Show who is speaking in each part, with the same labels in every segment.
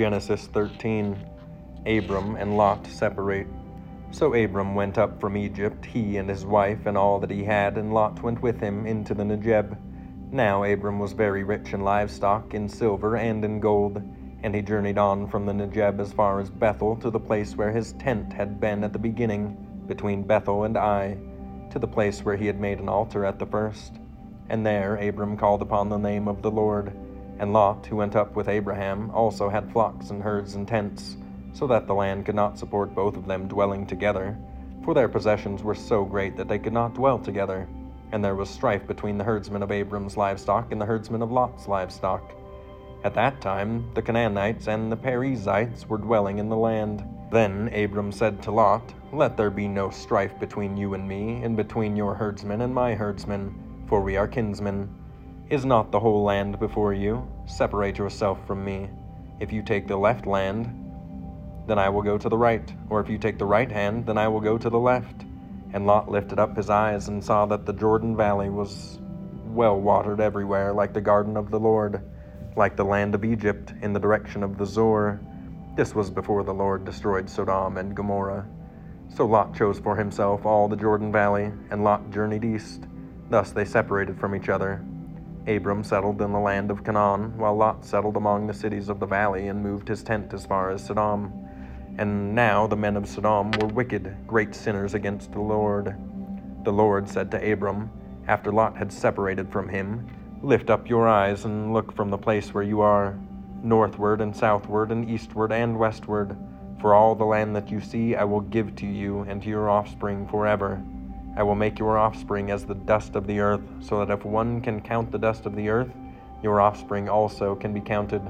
Speaker 1: Genesis 13 Abram and Lot separate. So Abram went up from Egypt, he and his wife and all that he had, and Lot went with him into the Negeb. Now Abram was very rich in livestock, in silver, and in gold. And he journeyed on from the Negeb as far as Bethel to the place where his tent had been at the beginning, between Bethel and Ai, to the place where he had made an altar at the first. And there Abram called upon the name of the Lord. And Lot, who went up with Abraham, also had flocks and herds and tents, so that the land could not support both of them dwelling together, for their possessions were so great that they could not dwell together. And there was strife between the herdsmen of Abram's livestock and the herdsmen of Lot's livestock. At that time, the Canaanites and the Perizzites were dwelling in the land. Then Abram said to Lot, Let there be no strife between you and me, and between your herdsmen and my herdsmen, for we are kinsmen. Is not the whole land before you? Separate yourself from me. If you take the left land, then I will go to the right, or if you take the right hand, then I will go to the left. And Lot lifted up his eyes and saw that the Jordan Valley was well watered everywhere, like the garden of the Lord, like the land of Egypt in the direction of the Zoar. This was before the Lord destroyed Sodom and Gomorrah. So Lot chose for himself all the Jordan Valley, and Lot journeyed east. Thus they separated from each other. Abram settled in the land of Canaan, while Lot settled among the cities of the valley and moved his tent as far as Sodom. And now the men of Sodom were wicked, great sinners against the Lord. The Lord said to Abram, after Lot had separated from him, Lift up your eyes and look from the place where you are, northward and southward and eastward and westward. For all the land that you see I will give to you and to your offspring forever. I will make your offspring as the dust of the earth, so that if one can count the dust of the earth, your offspring also can be counted.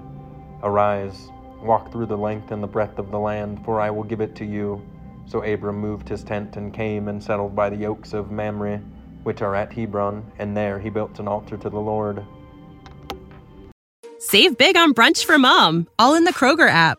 Speaker 1: Arise, walk through the length and the breadth of the land, for I will give it to you. So Abram moved his tent and came and settled by the oaks of Mamre, which are at Hebron, and there he built an altar to the Lord.
Speaker 2: Save big on brunch for mom, all in the Kroger app.